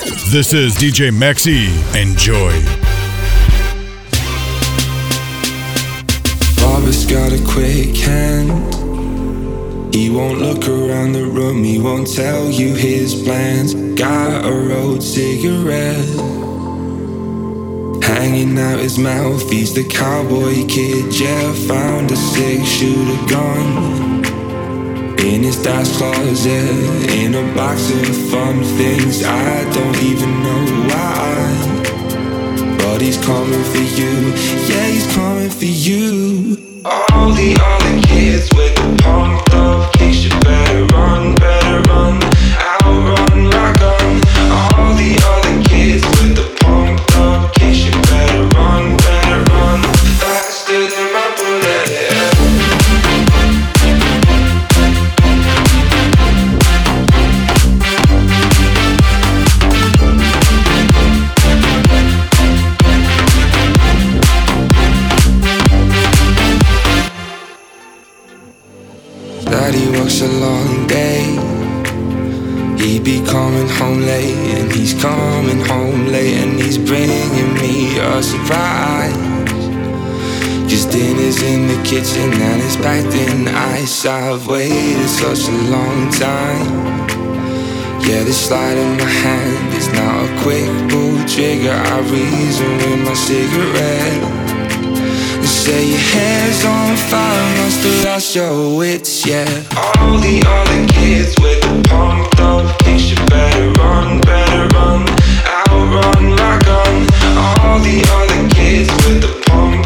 This is DJ Maxi. Enjoy. Bobby's got a quick hand. He won't look around the room, he won't tell you his plans. Got a rolled cigarette hanging out his mouth. He's the cowboy kid, Jeff Found a six shooter gun in his dad's closet, in a box of fun things. I don't even know why, but he's coming for you, yeah, he's coming for you. All the other kids with the pumped up kicks, you better run, better run, in. I've waited such a long time. Yeah, this slide in my hand is now a quick pull trigger. I reason with my cigarette. And say your hair's on fire, must have lost your wits, yeah. All the other kids with the pumped up kicks, you better run, better run, outrun my gun. All the other kids with the pumped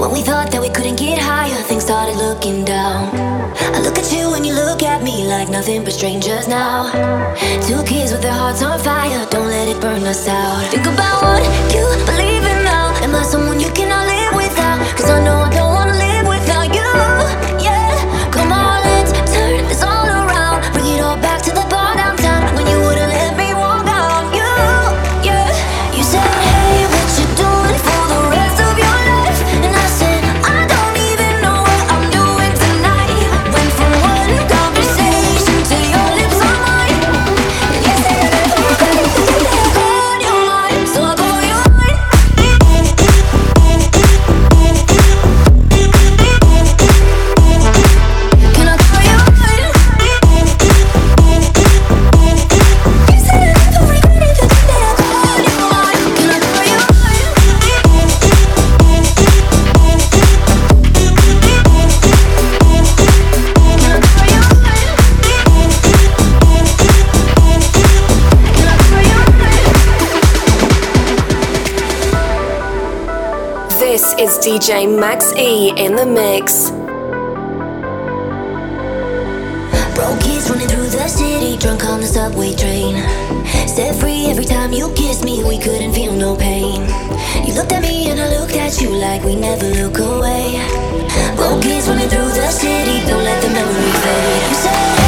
When we thought that we couldn't get higher, things started looking down. I look at you and you look at me like nothing but strangers now. Two kids with their hearts on fire, don't let it burn us out. Think about what you believe in now. Am I someone you cannot live without? Cause I know. Max E in the mix. Broke kids running through the city, drunk on the subway train. Set free every time you kiss me, we couldn't feel no pain. You looked at me and I looked at you like we never look away. Broke kids running through the city, don't let the memory fade. I'm.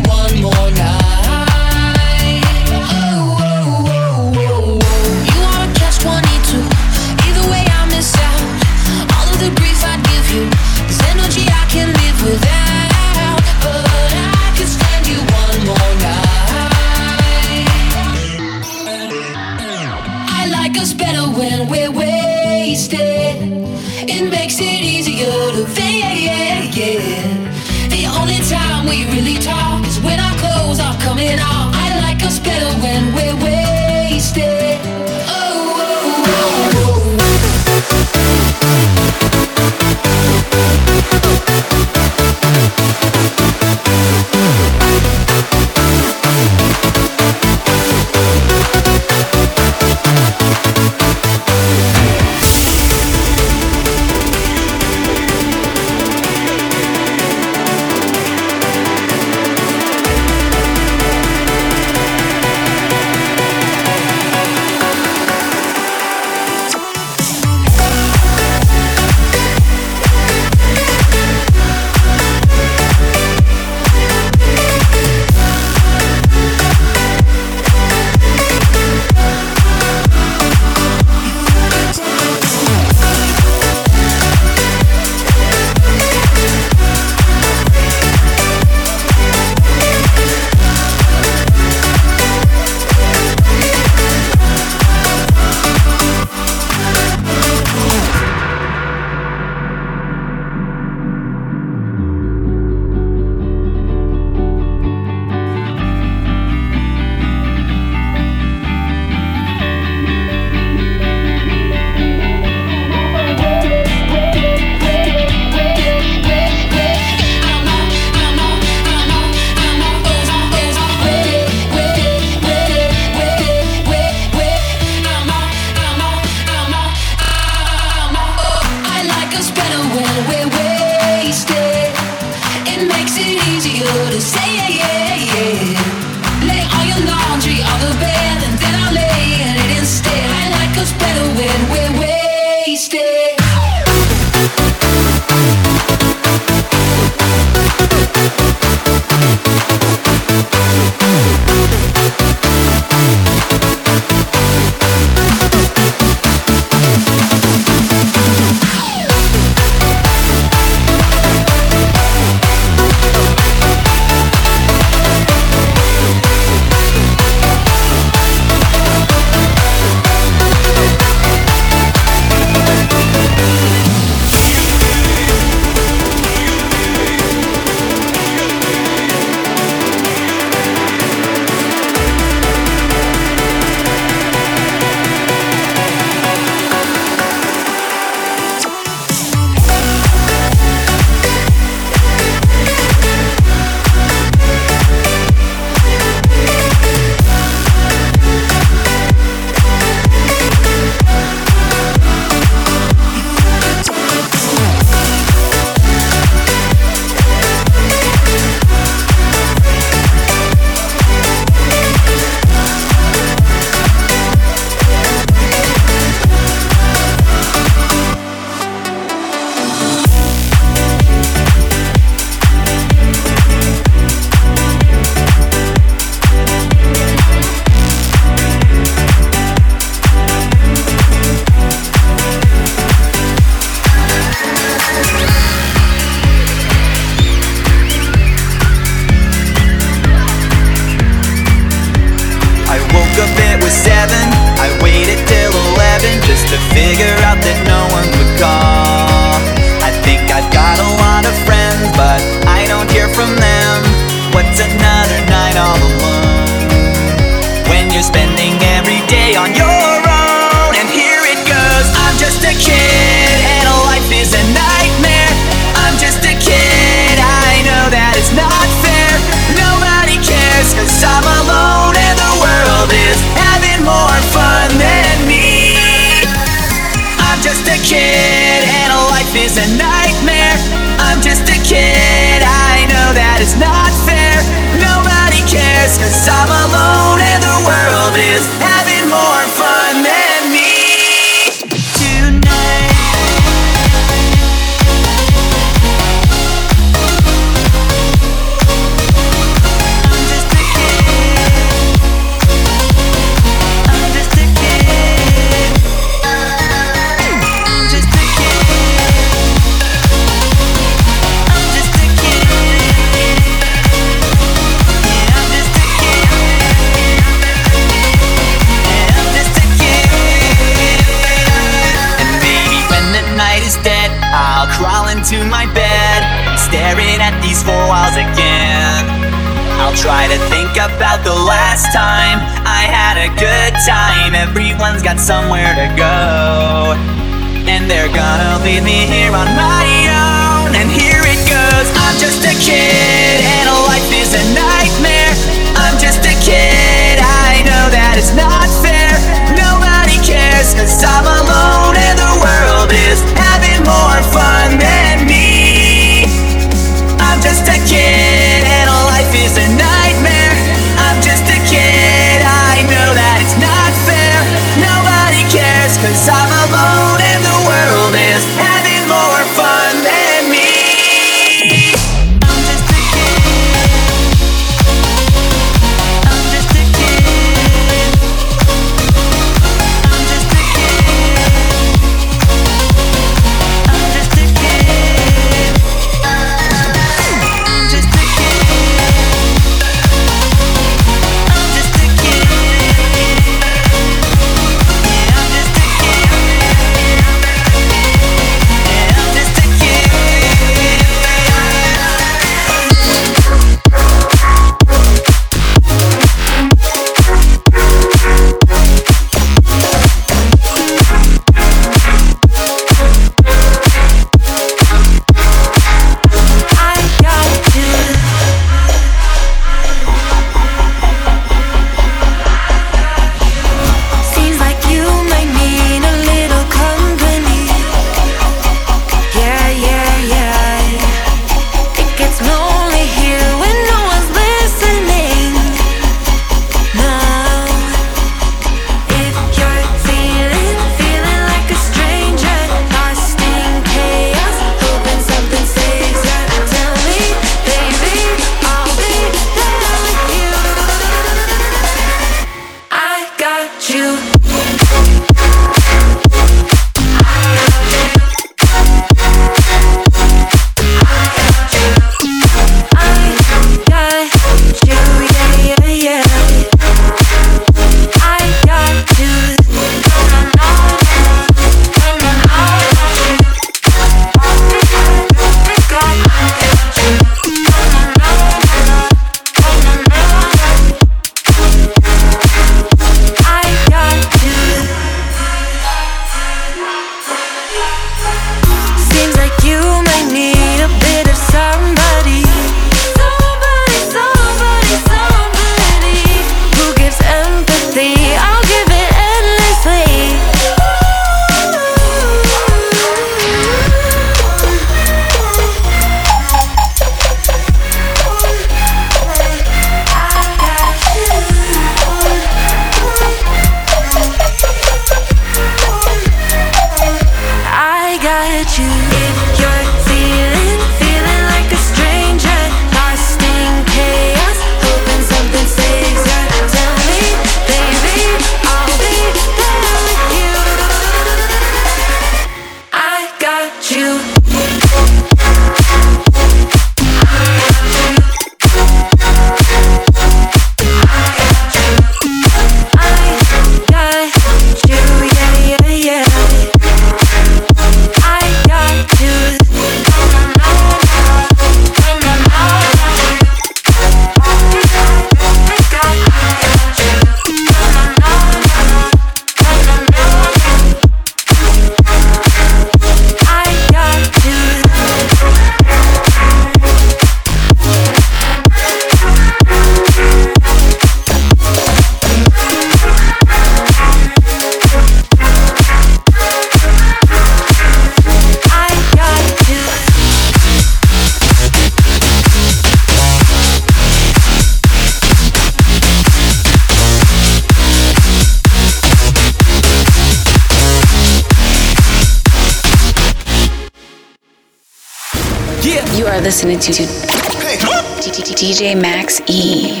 listening to DJ Max E.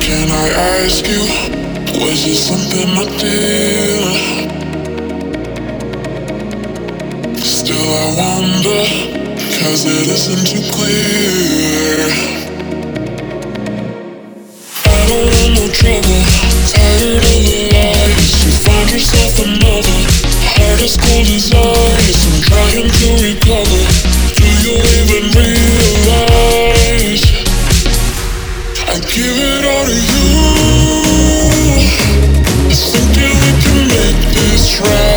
Can I ask you, was it something I did? Still I wonder, cause it isn't too clear. Trouble, tired of the lies. You find yourself another as good as ours We're trying to recover Do you even realize? I give it all to you? I thinking we can make this right.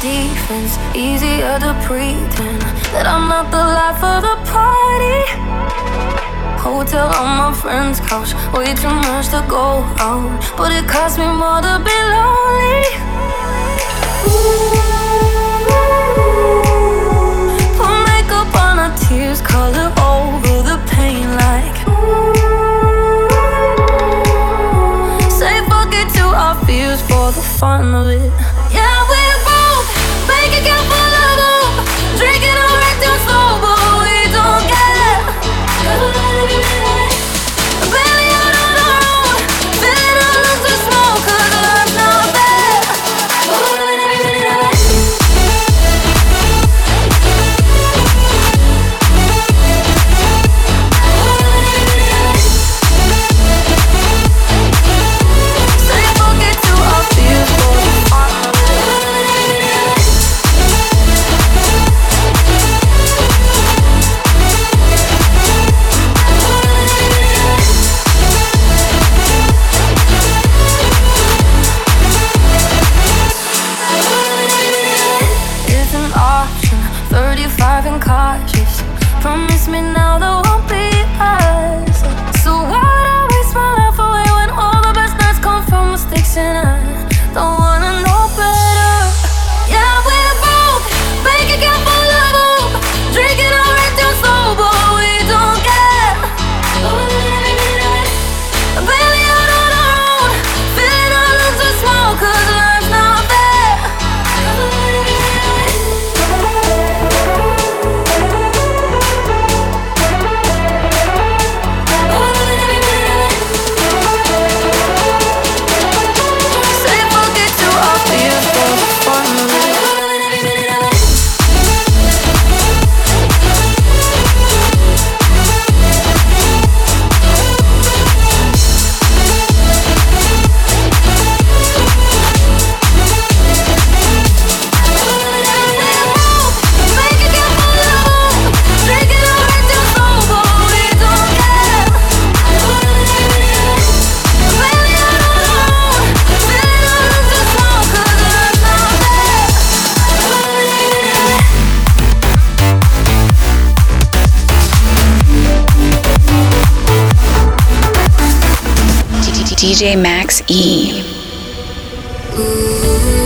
defense. Easier to pretend that I'm not the life of the party. Hotel on my friend's couch, way too much to go out. But it cost me more to be lonely. Ooh, put makeup on our tears, color over the pain like. Ooh, say fuck it to our fears for the fun of it. DJ Max E. Ooh.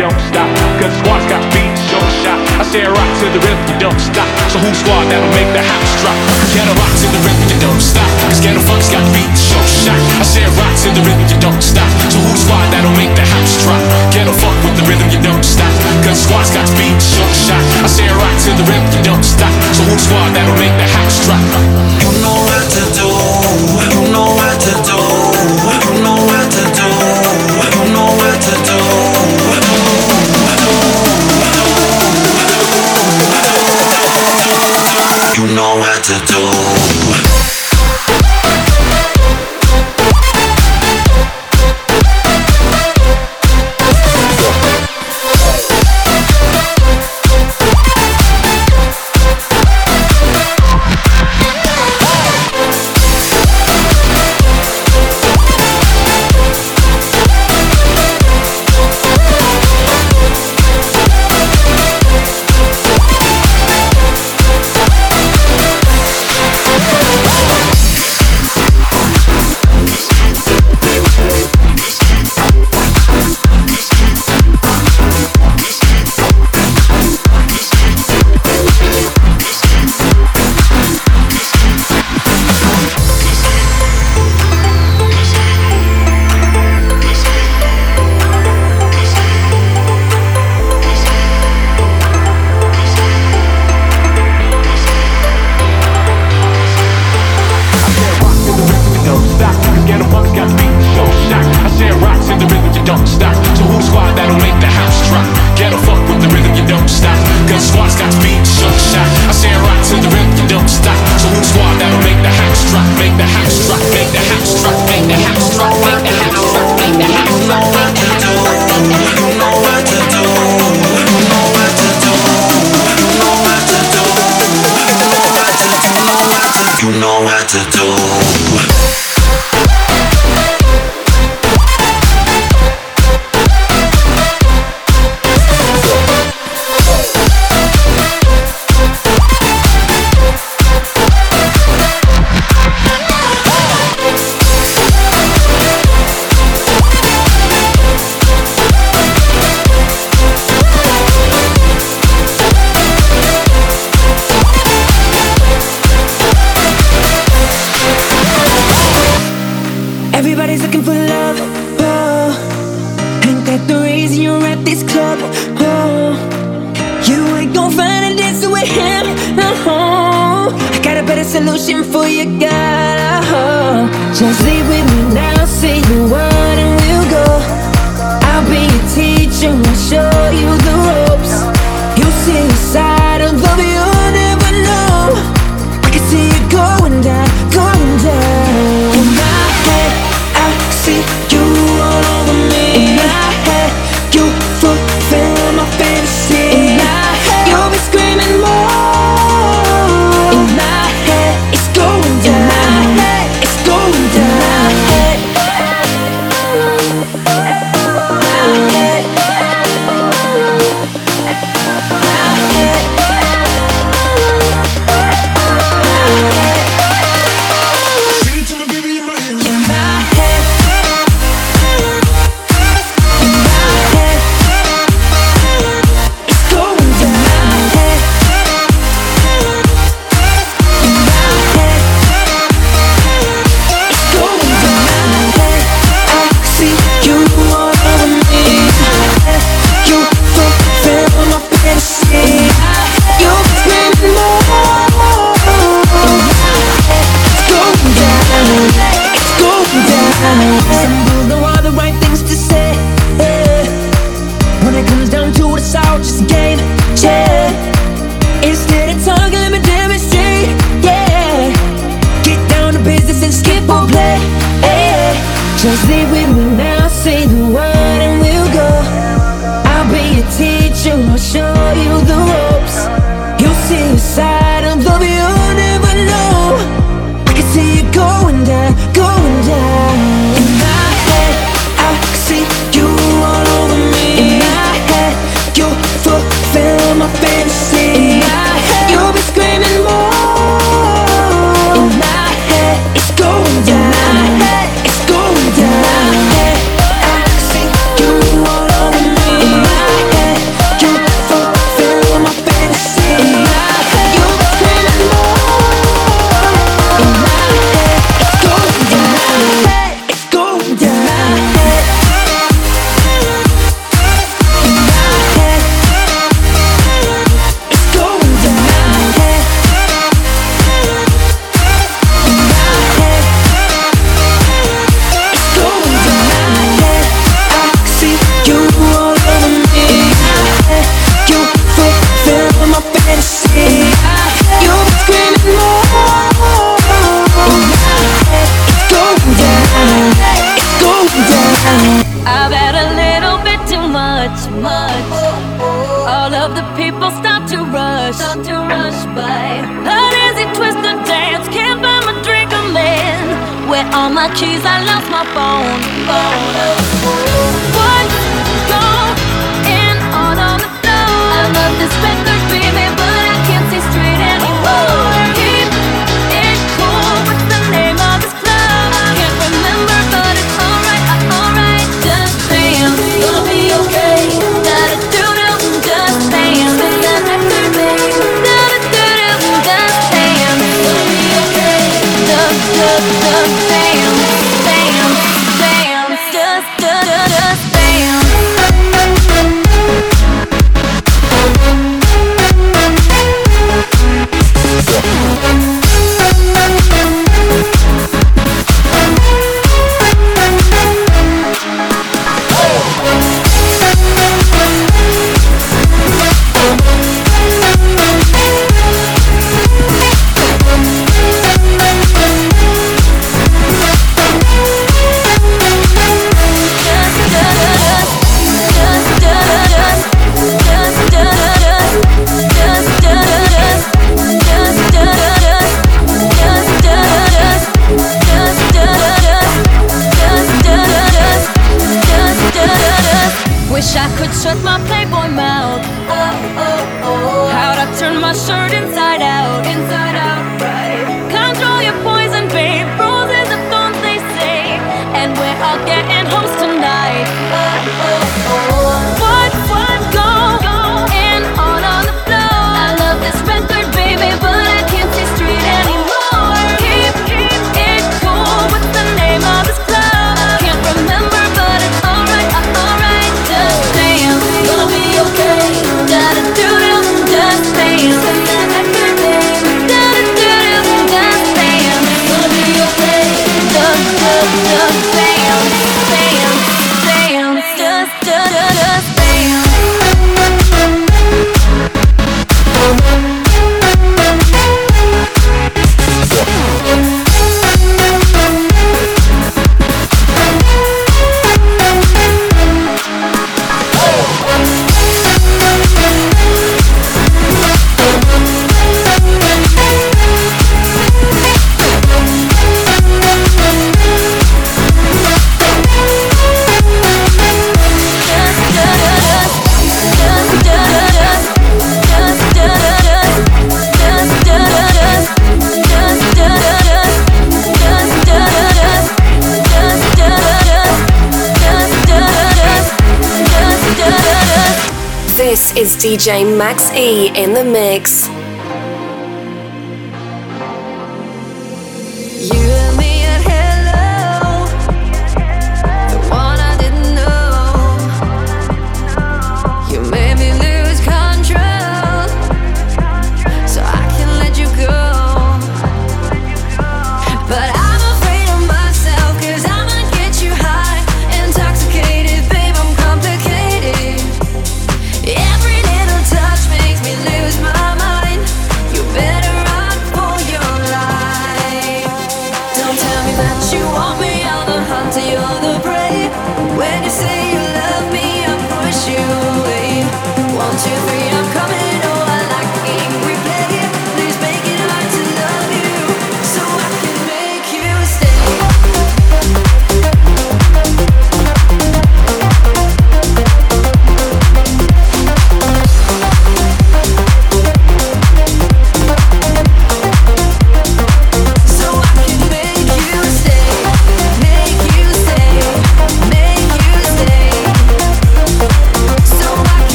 don't stop. Cause squad's got the beat, show shot. I say rock to the rhythm, you don't stop. So who's squad that'll make the house drop? Get a rock to the rhythm, you don't stop. Cause ghetto funk's got the beat, show shot. I say rock to the rhythm, you don't stop. So who's squad that'll make the house drop? Get a fuck with the rhythm, you don't stop. Cause squad's got the beat, show shot. I say rock to the rhythm, you don't stop. So who's squad that'll make the house drop? You know what to do. to do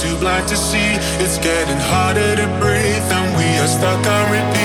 too blind to see. It's getting harder to breathe, and we are stuck on repeat.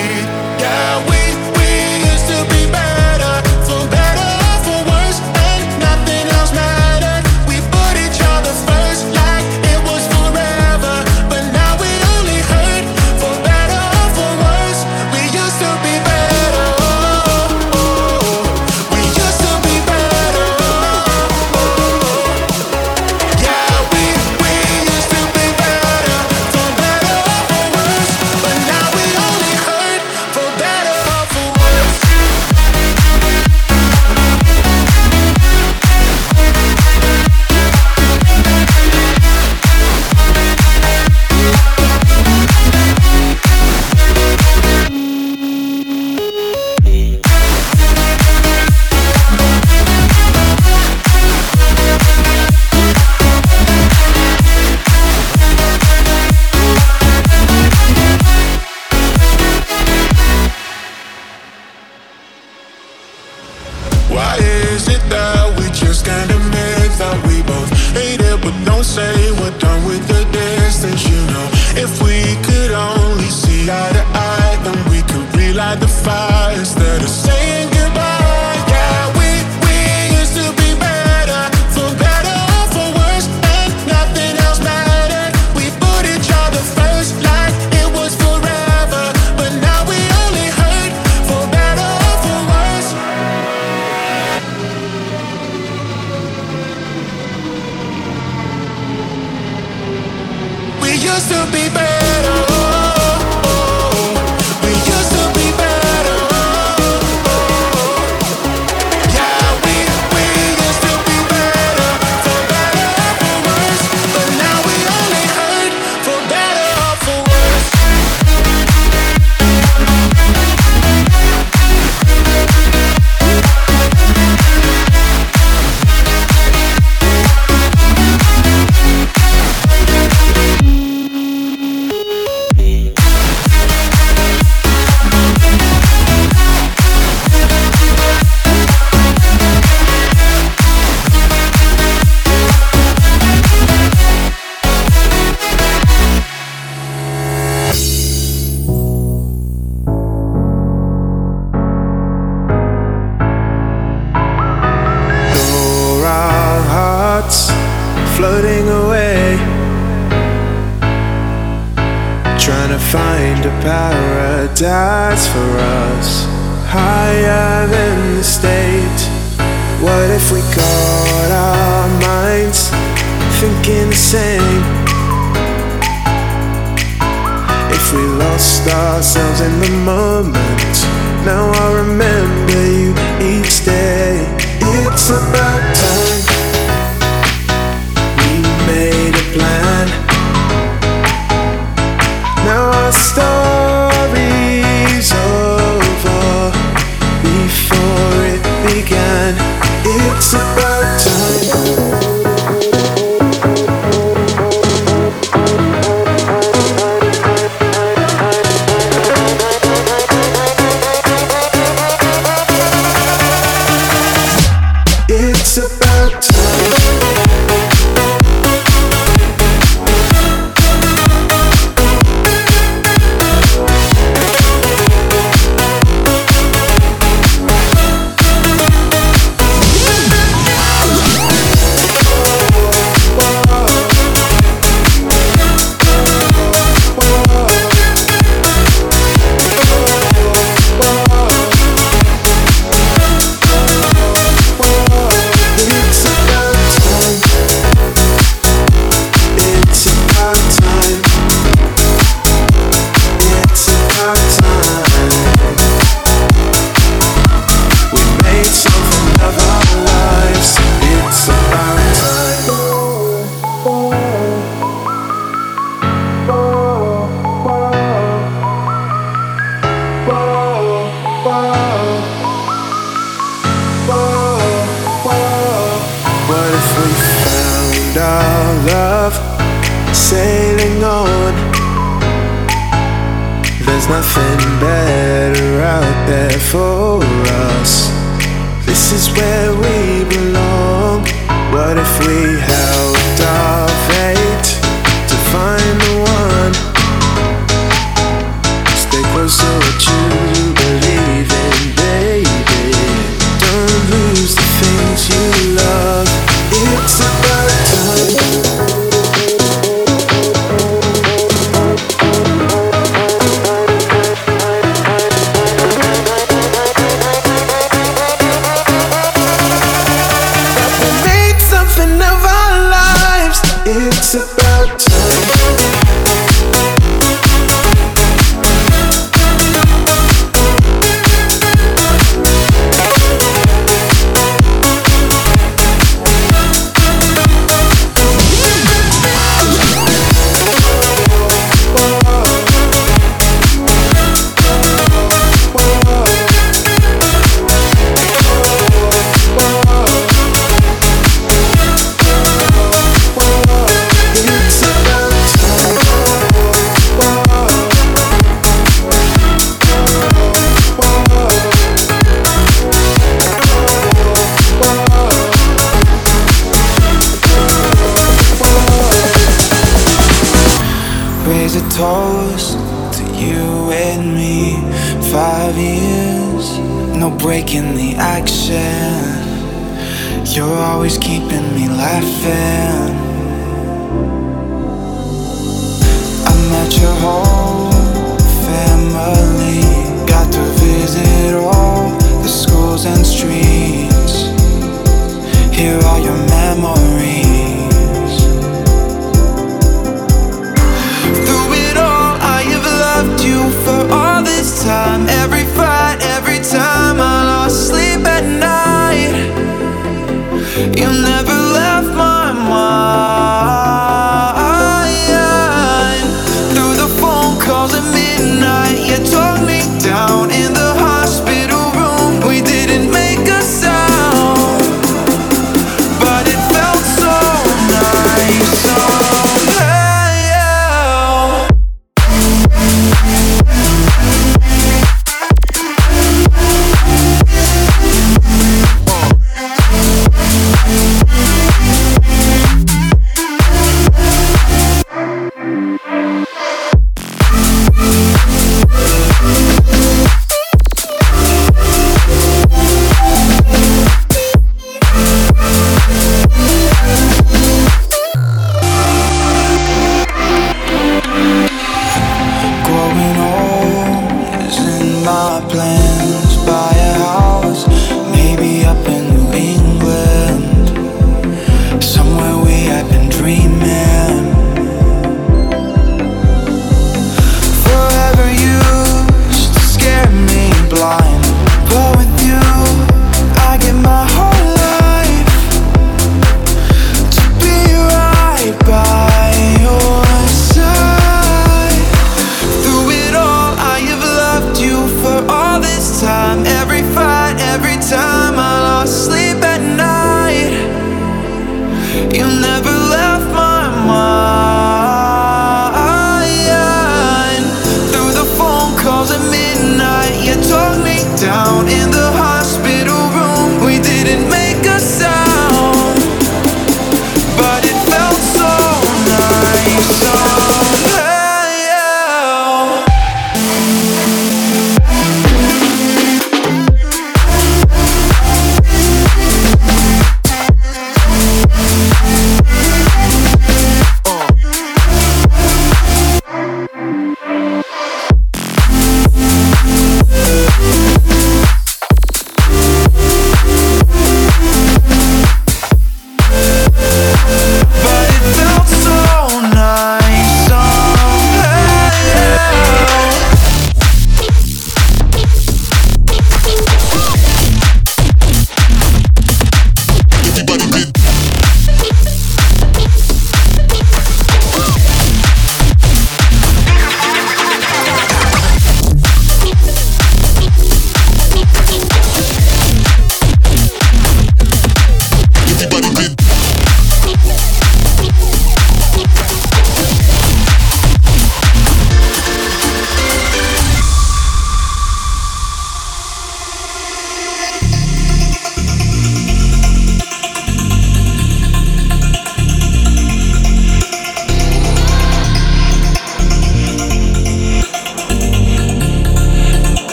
find a paradise for us higher than the state. What if we caught our minds thinking the same? If we lost ourselves in the moment, now I remember you each day. It's about time.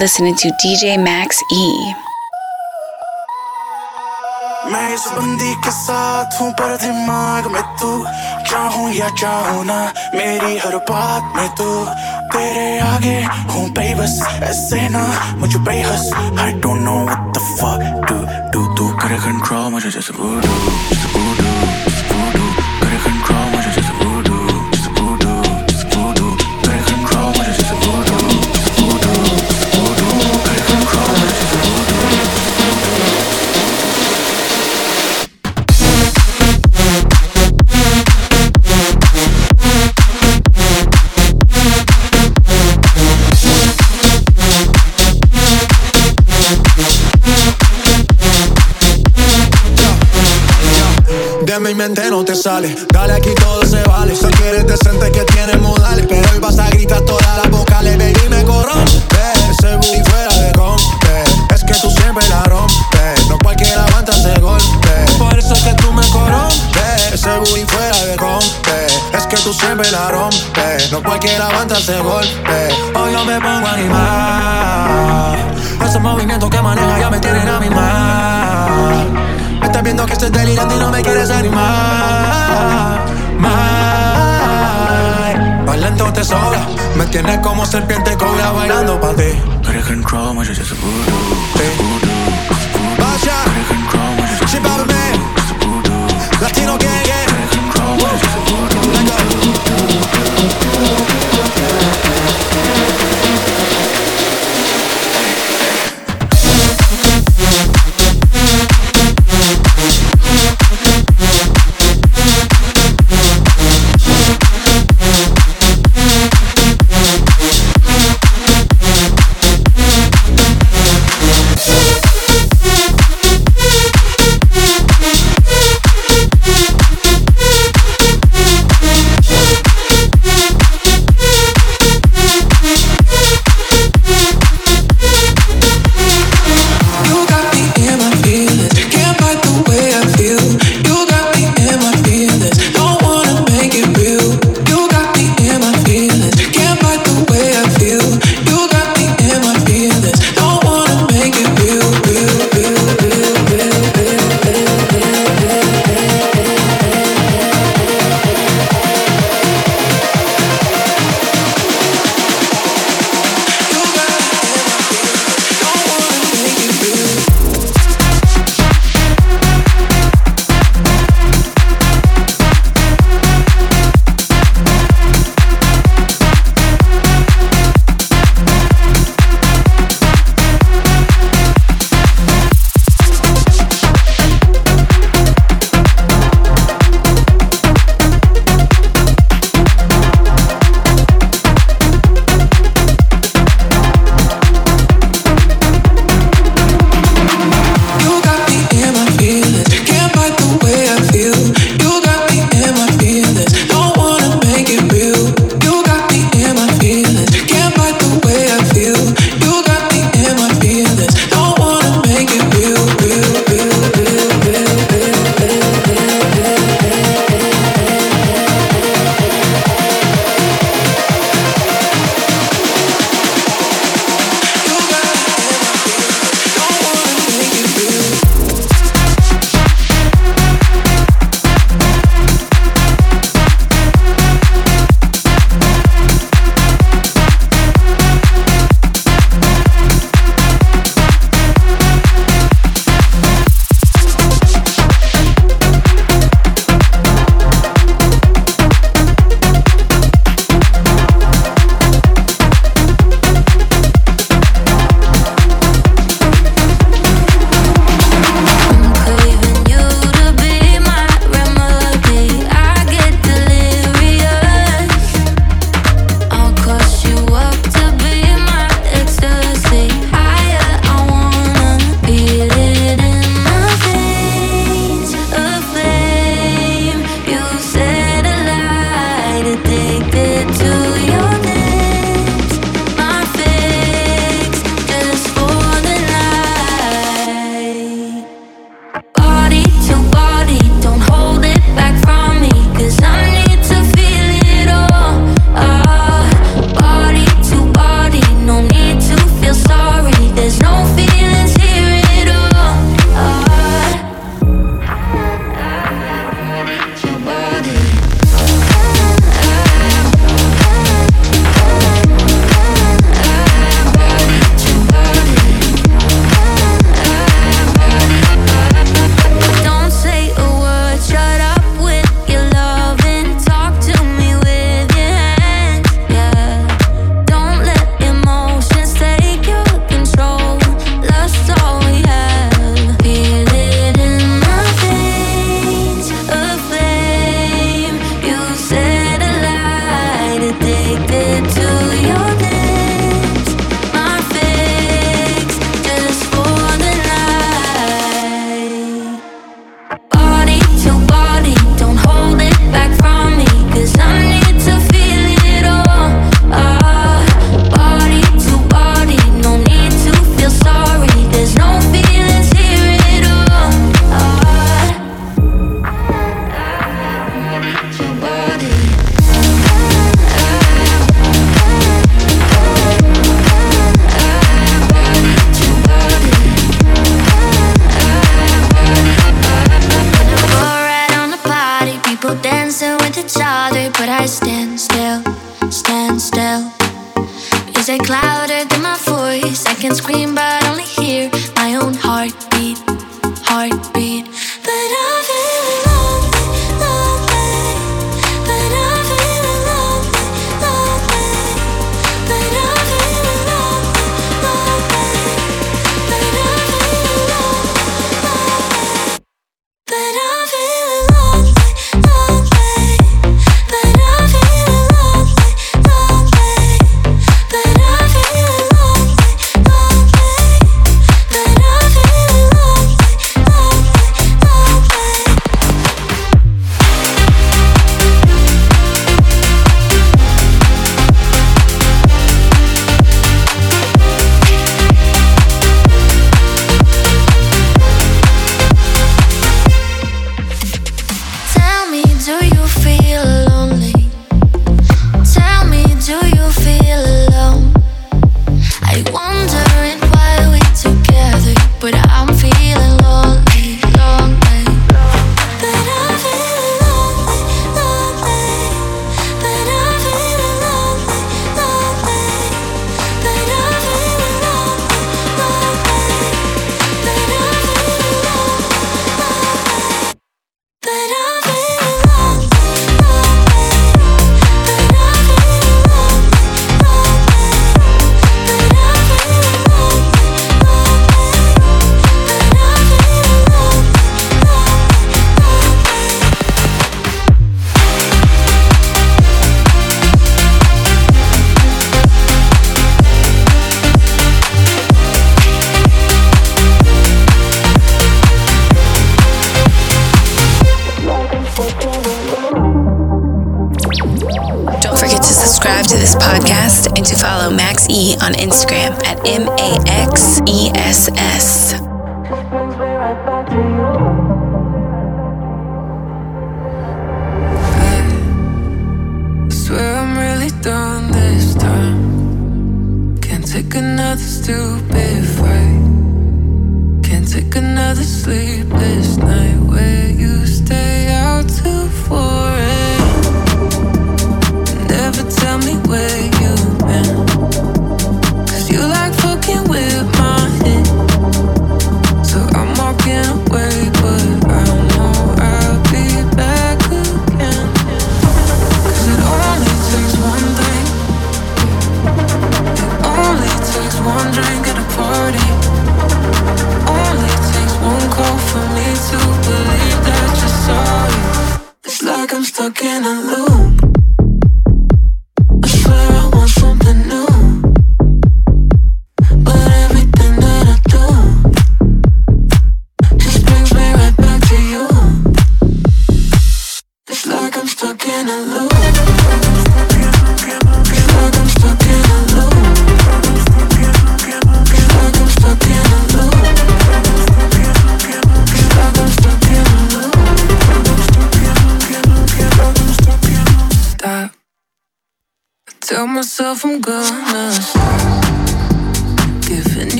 Listening to DJ Max E. मैं इस बंदी के साथ हूँ पर दिमाग में तू चाहूँ या चाहूँ ना मेरी हर बात में तू तेरे आगे हूँ बेबस ऐसे ना मुझे बेहस I don't know what the fuck do do तू करे control मुझे जैसे voodoo जैसे जैसे Eh. No cualquiera aguanta ese golpe. Hoy yo me pongo a animar. Esos movimientos que maneja ya me tienen a mi mal. Me estás viendo que estoy delirando y no me quieres animar. Mal. Bailando te sobra. Me tienes como serpiente cobra bailando pa' ti. Latino gang, gang. Let go. into, into, into, into love.